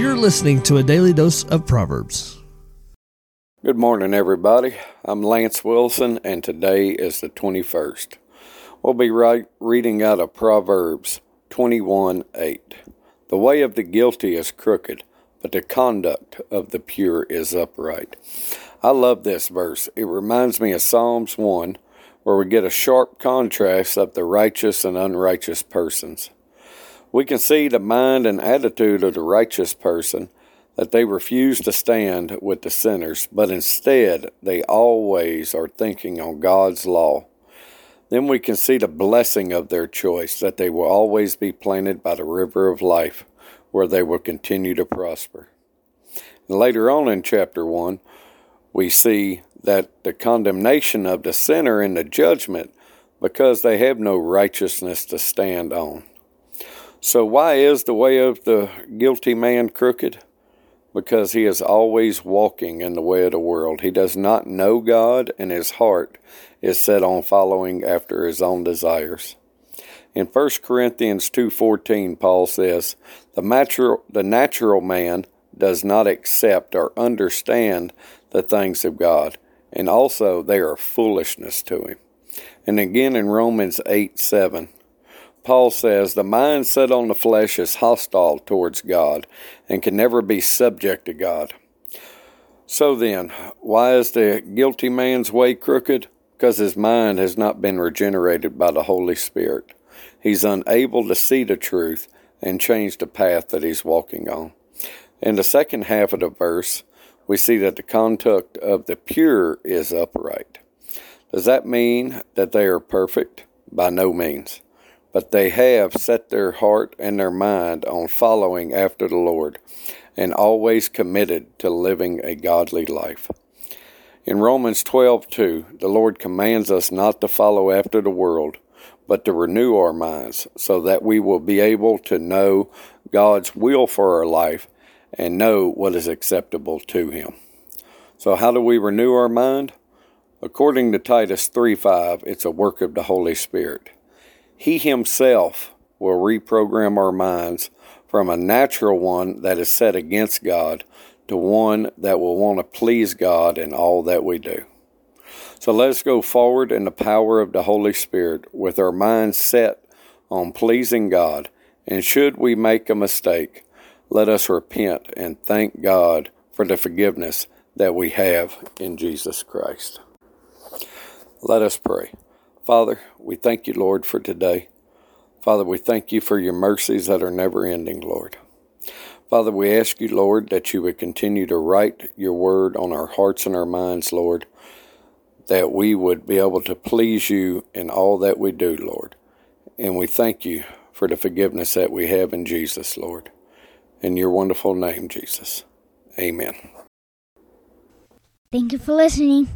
You're listening to a daily dose of Proverbs. Good morning, everybody. I'm Lance Wilson, and today is the 21st. We'll be right, reading out of Proverbs 21 8. The way of the guilty is crooked, but the conduct of the pure is upright. I love this verse. It reminds me of Psalms 1, where we get a sharp contrast of the righteous and unrighteous persons. We can see the mind and attitude of the righteous person that they refuse to stand with the sinners, but instead they always are thinking on God's law. Then we can see the blessing of their choice, that they will always be planted by the river of life, where they will continue to prosper. And later on in chapter 1, we see that the condemnation of the sinner in the judgment because they have no righteousness to stand on. So, why is the way of the guilty man crooked? Because he is always walking in the way of the world. He does not know God, and his heart is set on following after his own desires. In 1 Corinthians 2:14, Paul says, "The natural, the natural man does not accept or understand the things of God, and also they are foolishness to him." And again in Romans 8:7, Paul says, The mind set on the flesh is hostile towards God and can never be subject to God. So then, why is the guilty man's way crooked? Because his mind has not been regenerated by the Holy Spirit. He's unable to see the truth and change the path that he's walking on. In the second half of the verse, we see that the conduct of the pure is upright. Does that mean that they are perfect? By no means but they have set their heart and their mind on following after the Lord and always committed to living a godly life. In Romans 12:2, the Lord commands us not to follow after the world, but to renew our minds so that we will be able to know God's will for our life and know what is acceptable to him. So how do we renew our mind? According to Titus 3:5, it's a work of the Holy Spirit. He Himself will reprogram our minds from a natural one that is set against God to one that will want to please God in all that we do. So let us go forward in the power of the Holy Spirit with our minds set on pleasing God. And should we make a mistake, let us repent and thank God for the forgiveness that we have in Jesus Christ. Let us pray. Father, we thank you, Lord, for today. Father, we thank you for your mercies that are never ending, Lord. Father, we ask you, Lord, that you would continue to write your word on our hearts and our minds, Lord, that we would be able to please you in all that we do, Lord. And we thank you for the forgiveness that we have in Jesus, Lord. In your wonderful name, Jesus. Amen. Thank you for listening.